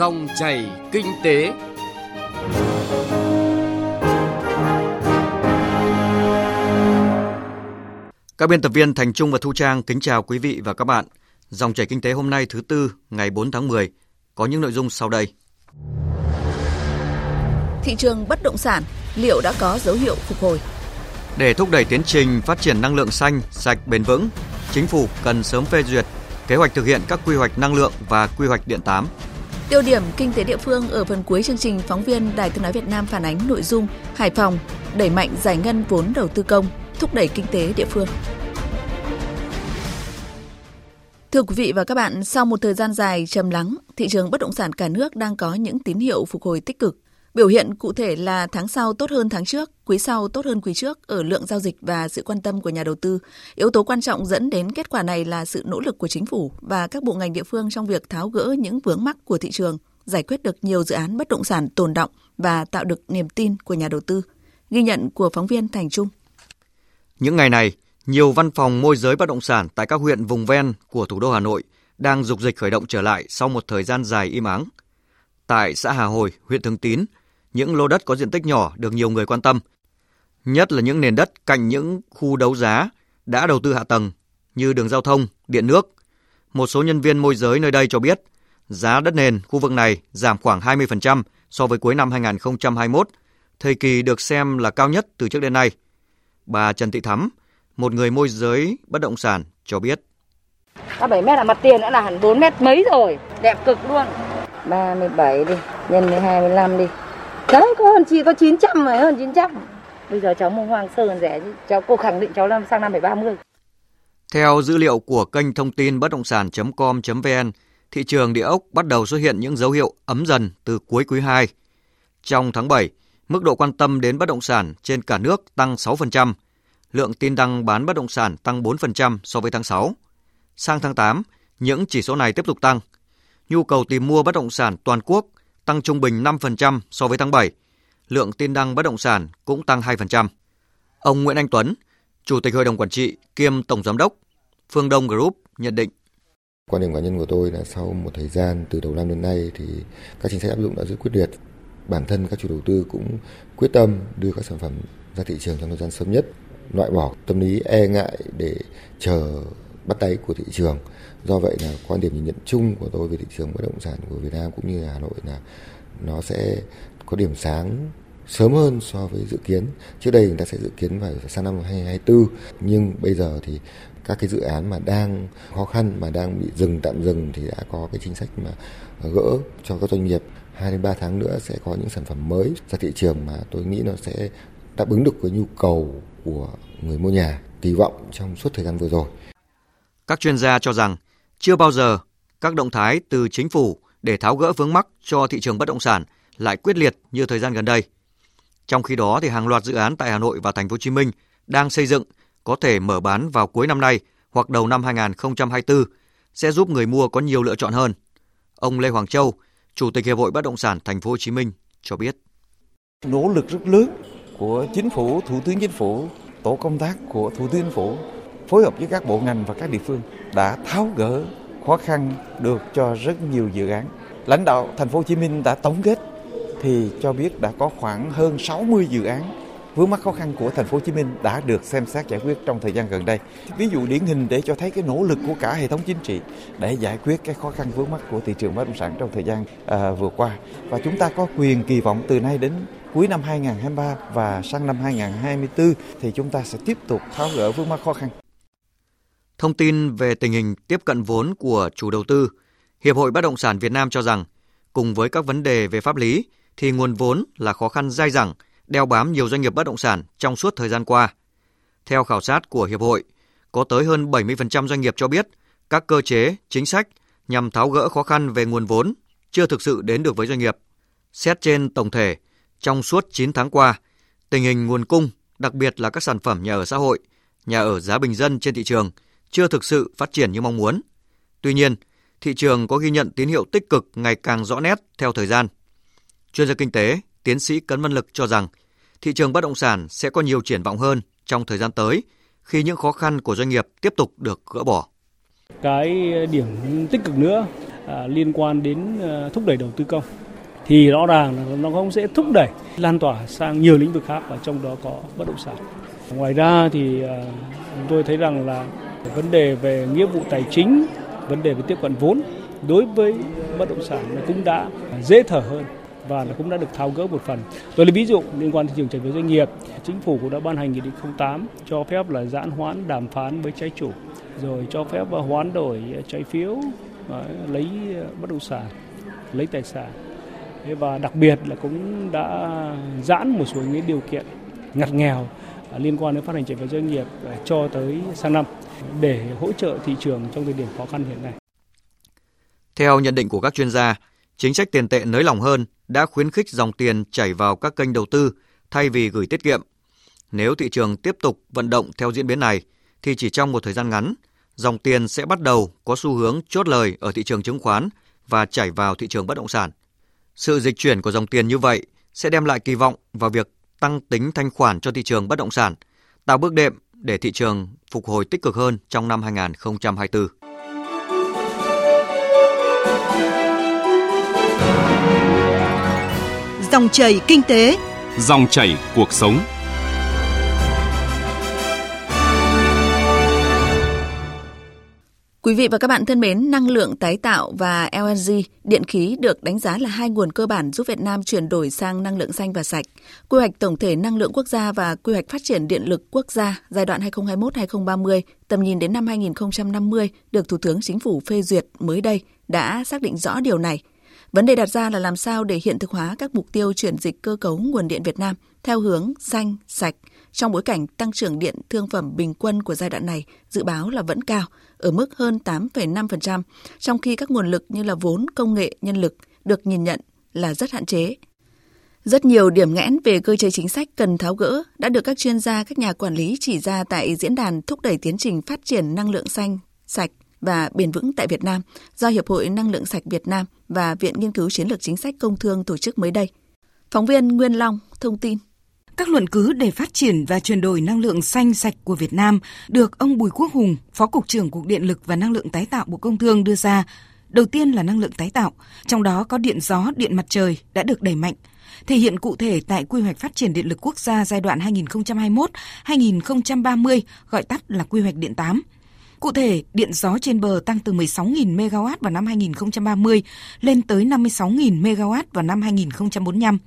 Dòng chảy kinh tế. Các biên tập viên Thành Trung và Thu Trang kính chào quý vị và các bạn. Dòng chảy kinh tế hôm nay thứ tư ngày 4 tháng 10 có những nội dung sau đây. Thị trường bất động sản liệu đã có dấu hiệu phục hồi? Để thúc đẩy tiến trình phát triển năng lượng xanh, sạch, bền vững, chính phủ cần sớm phê duyệt kế hoạch thực hiện các quy hoạch năng lượng và quy hoạch điện 8. Tiêu điểm kinh tế địa phương ở phần cuối chương trình, phóng viên Đài Tiếng nói Việt Nam phản ánh nội dung Hải Phòng đẩy mạnh giải ngân vốn đầu tư công, thúc đẩy kinh tế địa phương. Thưa quý vị và các bạn, sau một thời gian dài trầm lắng, thị trường bất động sản cả nước đang có những tín hiệu phục hồi tích cực. Biểu hiện cụ thể là tháng sau tốt hơn tháng trước, quý sau tốt hơn quý trước ở lượng giao dịch và sự quan tâm của nhà đầu tư. Yếu tố quan trọng dẫn đến kết quả này là sự nỗ lực của chính phủ và các bộ ngành địa phương trong việc tháo gỡ những vướng mắc của thị trường, giải quyết được nhiều dự án bất động sản tồn động và tạo được niềm tin của nhà đầu tư. Ghi nhận của phóng viên Thành Trung. Những ngày này, nhiều văn phòng môi giới bất động sản tại các huyện vùng ven của thủ đô Hà Nội đang dục dịch khởi động trở lại sau một thời gian dài im ắng. Tại xã Hà Hồi, huyện Thường Tín, những lô đất có diện tích nhỏ được nhiều người quan tâm, nhất là những nền đất cạnh những khu đấu giá đã đầu tư hạ tầng như đường giao thông, điện nước. Một số nhân viên môi giới nơi đây cho biết, giá đất nền khu vực này giảm khoảng 20% so với cuối năm 2021, thời kỳ được xem là cao nhất từ trước đến nay. Bà Trần Thị Thắm, một người môi giới bất động sản cho biết. Có 7 mét là mặt tiền nữa là hẳn 4 mét mấy rồi, đẹp cực luôn. 37 đi, nhân với 25 đi. Đấy, có hơn chị có 900 rồi, hơn 900. Bây giờ cháu mua Hoàng Sơn rẻ cháu cô khẳng định cháu năm sang năm phải 30. Theo dữ liệu của kênh thông tin bất động sản.com.vn, thị trường địa ốc bắt đầu xuất hiện những dấu hiệu ấm dần từ cuối quý 2. Trong tháng 7, mức độ quan tâm đến bất động sản trên cả nước tăng 6%, lượng tin đăng bán bất động sản tăng 4% so với tháng 6. Sang tháng 8, những chỉ số này tiếp tục tăng. Nhu cầu tìm mua bất động sản toàn quốc tăng trung bình 5% so với tháng 7. Lượng tin đăng bất động sản cũng tăng 2%. Ông Nguyễn Anh Tuấn, Chủ tịch Hội đồng Quản trị kiêm Tổng Giám đốc Phương Đông Group nhận định. Quan điểm cá nhân của tôi là sau một thời gian từ đầu năm đến nay thì các chính sách áp dụng đã rất quyết liệt. Bản thân các chủ đầu tư cũng quyết tâm đưa các sản phẩm ra thị trường trong thời gian sớm nhất, loại bỏ tâm lý e ngại để chờ bắt đáy của thị trường. Do vậy là quan điểm nhìn nhận chung của tôi về thị trường bất động sản của Việt Nam cũng như Hà Nội là nó sẽ có điểm sáng sớm hơn so với dự kiến. Trước đây người ta sẽ dự kiến vào sang năm 2024 nhưng bây giờ thì các cái dự án mà đang khó khăn, mà đang bị dừng, tạm dừng thì đã có cái chính sách mà gỡ cho các doanh nghiệp 2 đến 3 tháng nữa sẽ có những sản phẩm mới ra thị trường mà tôi nghĩ nó sẽ đáp ứng được cái nhu cầu của người mua nhà, kỳ vọng trong suốt thời gian vừa rồi. Các chuyên gia cho rằng chưa bao giờ các động thái từ chính phủ để tháo gỡ vướng mắc cho thị trường bất động sản lại quyết liệt như thời gian gần đây. Trong khi đó thì hàng loạt dự án tại Hà Nội và Thành phố Hồ Chí Minh đang xây dựng có thể mở bán vào cuối năm nay hoặc đầu năm 2024 sẽ giúp người mua có nhiều lựa chọn hơn. Ông Lê Hoàng Châu, Chủ tịch Hiệp hội Bất động sản Thành phố Hồ Chí Minh cho biết. Nỗ lực rất lớn của chính phủ, Thủ tướng Chính phủ, tổ công tác của Thủ tướng Chính phủ phối hợp với các bộ ngành và các địa phương đã tháo gỡ khó khăn được cho rất nhiều dự án. Lãnh đạo thành phố Hồ Chí Minh đã tổng kết thì cho biết đã có khoảng hơn 60 dự án vướng mắc khó khăn của thành phố Hồ Chí Minh đã được xem xét giải quyết trong thời gian gần đây. Ví dụ điển hình để cho thấy cái nỗ lực của cả hệ thống chính trị để giải quyết cái khó khăn vướng mắc của thị trường bất động sản trong thời gian à, vừa qua. Và chúng ta có quyền kỳ vọng từ nay đến cuối năm 2023 và sang năm 2024 thì chúng ta sẽ tiếp tục tháo gỡ vướng mắc khó khăn. Thông tin về tình hình tiếp cận vốn của chủ đầu tư, Hiệp hội Bất động sản Việt Nam cho rằng, cùng với các vấn đề về pháp lý, thì nguồn vốn là khó khăn dai dẳng, đeo bám nhiều doanh nghiệp bất động sản trong suốt thời gian qua. Theo khảo sát của Hiệp hội, có tới hơn 70% doanh nghiệp cho biết các cơ chế, chính sách nhằm tháo gỡ khó khăn về nguồn vốn chưa thực sự đến được với doanh nghiệp. Xét trên tổng thể, trong suốt 9 tháng qua, tình hình nguồn cung, đặc biệt là các sản phẩm nhà ở xã hội, nhà ở giá bình dân trên thị trường – chưa thực sự phát triển như mong muốn. Tuy nhiên, thị trường có ghi nhận tín hiệu tích cực ngày càng rõ nét theo thời gian. Chuyên gia kinh tế, tiến sĩ Cấn Văn Lực cho rằng thị trường bất động sản sẽ có nhiều triển vọng hơn trong thời gian tới khi những khó khăn của doanh nghiệp tiếp tục được gỡ bỏ. Cái điểm tích cực nữa à, liên quan đến à, thúc đẩy đầu tư công thì rõ ràng là nó cũng sẽ thúc đẩy lan tỏa sang nhiều lĩnh vực khác và trong đó có bất động sản. Ngoài ra thì à, tôi thấy rằng là vấn đề về nghĩa vụ tài chính, vấn đề về tiếp cận vốn đối với bất động sản cũng đã dễ thở hơn và nó cũng đã được tháo gỡ một phần. Tôi lấy ví dụ liên quan thị trường trái phiếu doanh nghiệp, chính phủ cũng đã ban hành nghị định 08 cho phép là giãn hoãn đàm phán với trái chủ, rồi cho phép hoán đổi trái phiếu ờ, lấy ờ, bất động sản, lấy tài sản. Và đặc biệt là cũng đã giãn một số những điều kiện ngặt nghèo ờ, liên quan đến phát hành trái phiếu doanh nghiệp cho tới sang năm để hỗ trợ thị trường trong thời điểm khó khăn hiện nay. Theo nhận định của các chuyên gia, chính sách tiền tệ nới lỏng hơn đã khuyến khích dòng tiền chảy vào các kênh đầu tư thay vì gửi tiết kiệm. Nếu thị trường tiếp tục vận động theo diễn biến này, thì chỉ trong một thời gian ngắn, dòng tiền sẽ bắt đầu có xu hướng chốt lời ở thị trường chứng khoán và chảy vào thị trường bất động sản. Sự dịch chuyển của dòng tiền như vậy sẽ đem lại kỳ vọng vào việc tăng tính thanh khoản cho thị trường bất động sản, tạo bước đệm để thị trường phục hồi tích cực hơn trong năm 2024. Dòng chảy kinh tế, dòng chảy cuộc sống. Quý vị và các bạn thân mến, năng lượng tái tạo và LNG, điện khí được đánh giá là hai nguồn cơ bản giúp Việt Nam chuyển đổi sang năng lượng xanh và sạch. Quy hoạch tổng thể năng lượng quốc gia và quy hoạch phát triển điện lực quốc gia giai đoạn 2021-2030, tầm nhìn đến năm 2050 được Thủ tướng Chính phủ phê duyệt mới đây đã xác định rõ điều này. Vấn đề đặt ra là làm sao để hiện thực hóa các mục tiêu chuyển dịch cơ cấu nguồn điện Việt Nam theo hướng xanh, sạch, trong bối cảnh tăng trưởng điện thương phẩm bình quân của giai đoạn này dự báo là vẫn cao, ở mức hơn 8,5%, trong khi các nguồn lực như là vốn, công nghệ, nhân lực được nhìn nhận là rất hạn chế. Rất nhiều điểm nghẽn về cơ chế chính sách cần tháo gỡ đã được các chuyên gia, các nhà quản lý chỉ ra tại diễn đàn thúc đẩy tiến trình phát triển năng lượng xanh, sạch và bền vững tại Việt Nam do Hiệp hội Năng lượng sạch Việt Nam và Viện Nghiên cứu Chiến lược Chính sách Công Thương tổ chức mới đây. Phóng viên Nguyên Long thông tin. Các luận cứ để phát triển và chuyển đổi năng lượng xanh sạch của Việt Nam được ông Bùi Quốc Hùng, Phó Cục trưởng Cục Điện lực và Năng lượng tái tạo Bộ Công Thương đưa ra. Đầu tiên là năng lượng tái tạo, trong đó có điện gió, điện mặt trời đã được đẩy mạnh thể hiện cụ thể tại Quy hoạch Phát triển Điện lực Quốc gia giai đoạn 2021-2030, gọi tắt là Quy hoạch Điện 8. Cụ thể, điện gió trên bờ tăng từ 16.000 MW vào năm 2030 lên tới 56.000 MW vào năm 2045.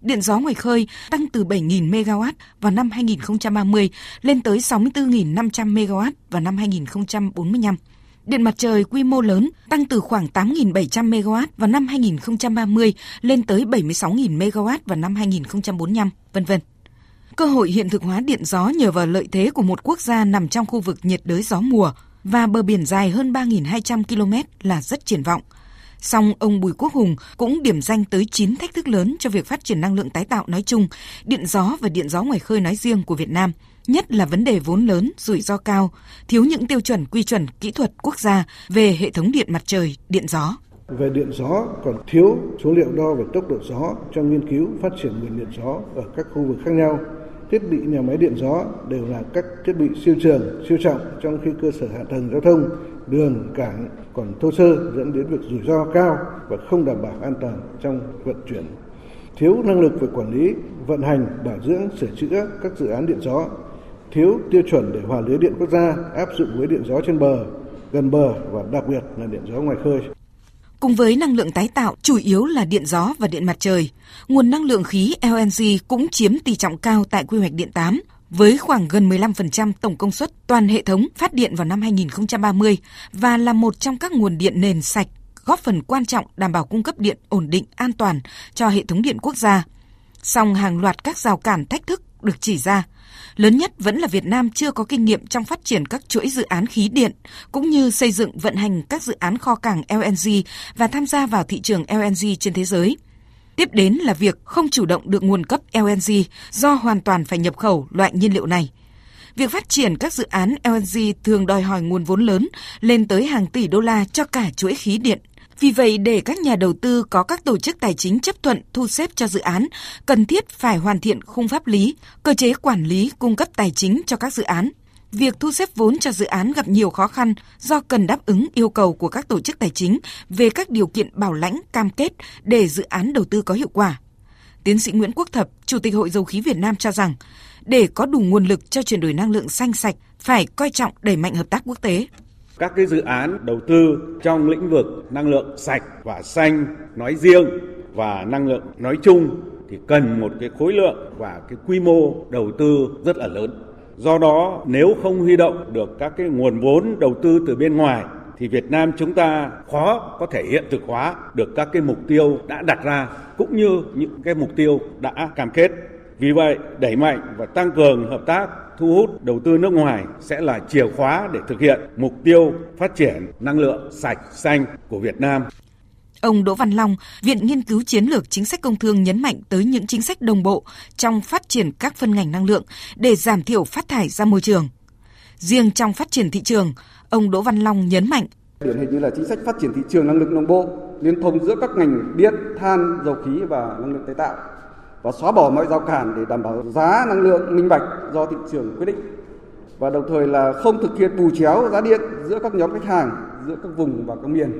Điện gió ngoài khơi tăng từ 7.000 MW vào năm 2030 lên tới 64.500 MW vào năm 2045. Điện mặt trời quy mô lớn tăng từ khoảng 8.700 MW vào năm 2030 lên tới 76.000 MW vào năm 2045, vân vân. Cơ hội hiện thực hóa điện gió nhờ vào lợi thế của một quốc gia nằm trong khu vực nhiệt đới gió mùa và bờ biển dài hơn 3.200 km là rất triển vọng. Song ông Bùi Quốc Hùng cũng điểm danh tới 9 thách thức lớn cho việc phát triển năng lượng tái tạo nói chung, điện gió và điện gió ngoài khơi nói riêng của Việt Nam, nhất là vấn đề vốn lớn, rủi ro cao, thiếu những tiêu chuẩn quy chuẩn kỹ thuật quốc gia về hệ thống điện mặt trời, điện gió. Về điện gió còn thiếu số liệu đo về tốc độ gió trong nghiên cứu phát triển nguồn điện gió ở các khu vực khác nhau thiết bị nhà máy điện gió đều là các thiết bị siêu trường, siêu trọng trong khi cơ sở hạ tầng giao thông, đường, cảng còn thô sơ dẫn đến việc rủi ro cao và không đảm bảo an toàn trong vận chuyển. Thiếu năng lực về quản lý, vận hành, bảo dưỡng, sửa chữa các dự án điện gió, thiếu tiêu chuẩn để hòa lưới điện quốc gia áp dụng với điện gió trên bờ, gần bờ và đặc biệt là điện gió ngoài khơi. Cùng với năng lượng tái tạo chủ yếu là điện gió và điện mặt trời, nguồn năng lượng khí LNG cũng chiếm tỷ trọng cao tại quy hoạch điện 8 với khoảng gần 15% tổng công suất toàn hệ thống phát điện vào năm 2030 và là một trong các nguồn điện nền sạch góp phần quan trọng đảm bảo cung cấp điện ổn định an toàn cho hệ thống điện quốc gia. Song hàng loạt các rào cản thách thức được chỉ ra. Lớn nhất vẫn là Việt Nam chưa có kinh nghiệm trong phát triển các chuỗi dự án khí điện, cũng như xây dựng vận hành các dự án kho cảng LNG và tham gia vào thị trường LNG trên thế giới. Tiếp đến là việc không chủ động được nguồn cấp LNG do hoàn toàn phải nhập khẩu loại nhiên liệu này. Việc phát triển các dự án LNG thường đòi hỏi nguồn vốn lớn lên tới hàng tỷ đô la cho cả chuỗi khí điện vì vậy, để các nhà đầu tư có các tổ chức tài chính chấp thuận thu xếp cho dự án, cần thiết phải hoàn thiện khung pháp lý, cơ chế quản lý cung cấp tài chính cho các dự án việc thu xếp vốn cho dự án gặp nhiều khó khăn do cần đáp ứng yêu cầu của các tổ chức tài chính về các điều kiện bảo lãnh cam kết để dự án đầu tư có hiệu quả. Tiến sĩ Nguyễn Quốc Thập, Chủ tịch Hội Dầu khí Việt Nam cho rằng, để có đủ nguồn lực cho chuyển đổi năng lượng xanh sạch, phải coi trọng đẩy mạnh hợp tác quốc tế. Các cái dự án đầu tư trong lĩnh vực năng lượng sạch và xanh nói riêng và năng lượng nói chung thì cần một cái khối lượng và cái quy mô đầu tư rất là lớn. Do đó nếu không huy động được các cái nguồn vốn đầu tư từ bên ngoài thì Việt Nam chúng ta khó có thể hiện thực hóa được các cái mục tiêu đã đặt ra cũng như những cái mục tiêu đã cam kết. Vì vậy, đẩy mạnh và tăng cường hợp tác thu hút đầu tư nước ngoài sẽ là chìa khóa để thực hiện mục tiêu phát triển năng lượng sạch xanh của Việt Nam. Ông Đỗ Văn Long, Viện Nghiên cứu Chiến lược Chính sách Công Thương nhấn mạnh tới những chính sách đồng bộ trong phát triển các phân ngành năng lượng để giảm thiểu phát thải ra môi trường. Riêng trong phát triển thị trường, ông Đỗ Văn Long nhấn mạnh. Điển hình như là chính sách phát triển thị trường năng lượng đồng bộ, liên thông giữa các ngành điện, than, dầu khí và năng lượng tái tạo và xóa bỏ mọi rào cản để đảm bảo giá năng lượng minh bạch do thị trường quyết định và đồng thời là không thực hiện bù chéo giá điện giữa các nhóm khách hàng, giữa các vùng và các miền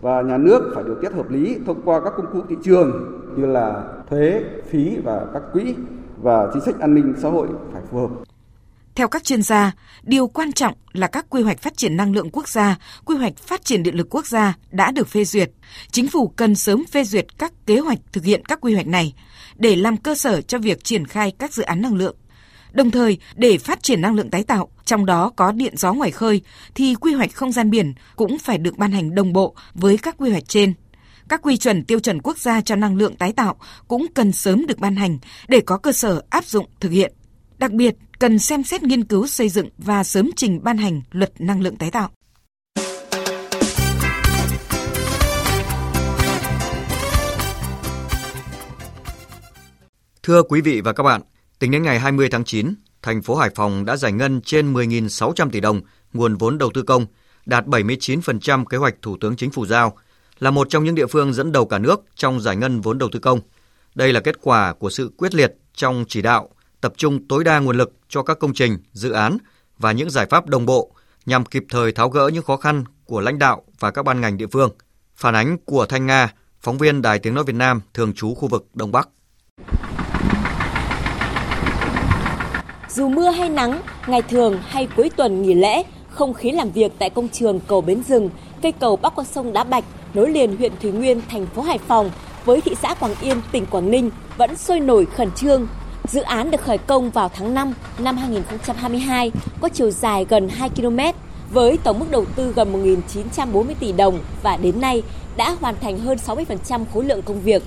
và nhà nước phải điều tiết hợp lý thông qua các công cụ thị trường như là thuế, phí và các quỹ và chính sách an ninh xã hội phải phù hợp. Theo các chuyên gia, điều quan trọng là các quy hoạch phát triển năng lượng quốc gia, quy hoạch phát triển điện lực quốc gia đã được phê duyệt. Chính phủ cần sớm phê duyệt các kế hoạch thực hiện các quy hoạch này để làm cơ sở cho việc triển khai các dự án năng lượng. Đồng thời, để phát triển năng lượng tái tạo, trong đó có điện gió ngoài khơi, thì quy hoạch không gian biển cũng phải được ban hành đồng bộ với các quy hoạch trên. Các quy chuẩn tiêu chuẩn quốc gia cho năng lượng tái tạo cũng cần sớm được ban hành để có cơ sở áp dụng thực hiện. Đặc biệt, cần xem xét nghiên cứu xây dựng và sớm trình ban hành luật năng lượng tái tạo. Thưa quý vị và các bạn, tính đến ngày 20 tháng 9, thành phố Hải Phòng đã giải ngân trên 10.600 tỷ đồng nguồn vốn đầu tư công, đạt 79% kế hoạch Thủ tướng Chính phủ giao, là một trong những địa phương dẫn đầu cả nước trong giải ngân vốn đầu tư công. Đây là kết quả của sự quyết liệt trong chỉ đạo, tập trung tối đa nguồn lực cho các công trình, dự án và những giải pháp đồng bộ nhằm kịp thời tháo gỡ những khó khăn của lãnh đạo và các ban ngành địa phương. Phản ánh của Thanh Nga, phóng viên Đài Tiếng Nói Việt Nam thường trú khu vực Đông Bắc. Dù mưa hay nắng, ngày thường hay cuối tuần nghỉ lễ, không khí làm việc tại công trường cầu Bến Rừng, cây cầu bắc qua sông Đá Bạch nối liền huyện Thủy Nguyên, thành phố Hải Phòng với thị xã Quảng Yên, tỉnh Quảng Ninh vẫn sôi nổi khẩn trương. Dự án được khởi công vào tháng 5 năm 2022, có chiều dài gần 2 km, với tổng mức đầu tư gần 1.940 tỷ đồng và đến nay đã hoàn thành hơn 60% khối lượng công việc.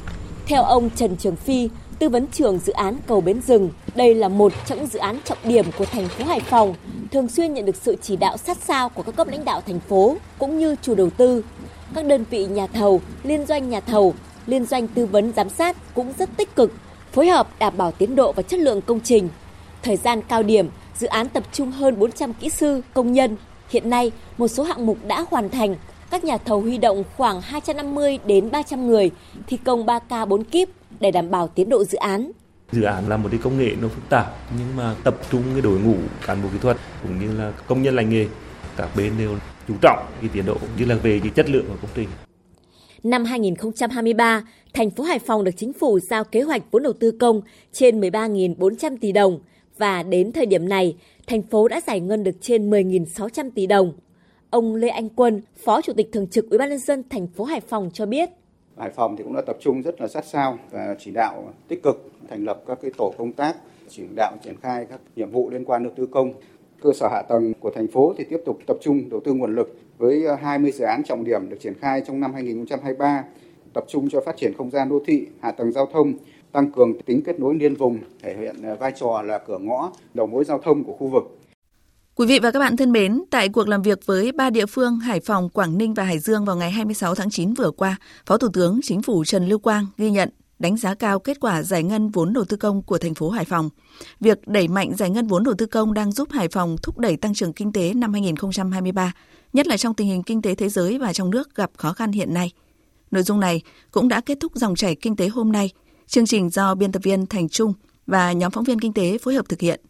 Theo ông Trần Trường Phi, tư vấn trưởng dự án cầu Bến Rừng. Đây là một trong những dự án trọng điểm của thành phố Hải Phòng, thường xuyên nhận được sự chỉ đạo sát sao của các cấp lãnh đạo thành phố cũng như chủ đầu tư. Các đơn vị nhà thầu, liên doanh nhà thầu, liên doanh tư vấn giám sát cũng rất tích cực, phối hợp đảm bảo tiến độ và chất lượng công trình. Thời gian cao điểm, dự án tập trung hơn 400 kỹ sư, công nhân. Hiện nay, một số hạng mục đã hoàn thành, các nhà thầu huy động khoảng 250 đến 300 người, thi công 3K 4 kíp để đảm bảo tiến độ dự án. Dự án là một cái công nghệ nó phức tạp nhưng mà tập trung cái đội ngũ cán bộ kỹ thuật cũng như là công nhân lành nghề các bên đều chú trọng cái tiến độ cũng như là về cái chất lượng của công trình. Năm 2023, thành phố Hải Phòng được chính phủ giao kế hoạch vốn đầu tư công trên 13.400 tỷ đồng và đến thời điểm này, thành phố đã giải ngân được trên 10.600 tỷ đồng. Ông Lê Anh Quân, Phó Chủ tịch Thường trực Ủy ban nhân dân thành phố Hải Phòng cho biết, Hải Phòng thì cũng đã tập trung rất là sát sao và chỉ đạo tích cực thành lập các cái tổ công tác chỉ đạo triển khai các nhiệm vụ liên quan đầu tư công. Cơ sở hạ tầng của thành phố thì tiếp tục tập trung đầu tư nguồn lực với 20 dự án trọng điểm được triển khai trong năm 2023, tập trung cho phát triển không gian đô thị, hạ tầng giao thông, tăng cường tính kết nối liên vùng, thể hiện vai trò là cửa ngõ đầu mối giao thông của khu vực Quý vị và các bạn thân mến, tại cuộc làm việc với ba địa phương Hải Phòng, Quảng Ninh và Hải Dương vào ngày 26 tháng 9 vừa qua, Phó Thủ tướng Chính phủ Trần Lưu Quang ghi nhận đánh giá cao kết quả giải ngân vốn đầu tư công của thành phố Hải Phòng. Việc đẩy mạnh giải ngân vốn đầu tư công đang giúp Hải Phòng thúc đẩy tăng trưởng kinh tế năm 2023, nhất là trong tình hình kinh tế thế giới và trong nước gặp khó khăn hiện nay. Nội dung này cũng đã kết thúc dòng chảy kinh tế hôm nay. Chương trình do biên tập viên Thành Trung và nhóm phóng viên kinh tế phối hợp thực hiện –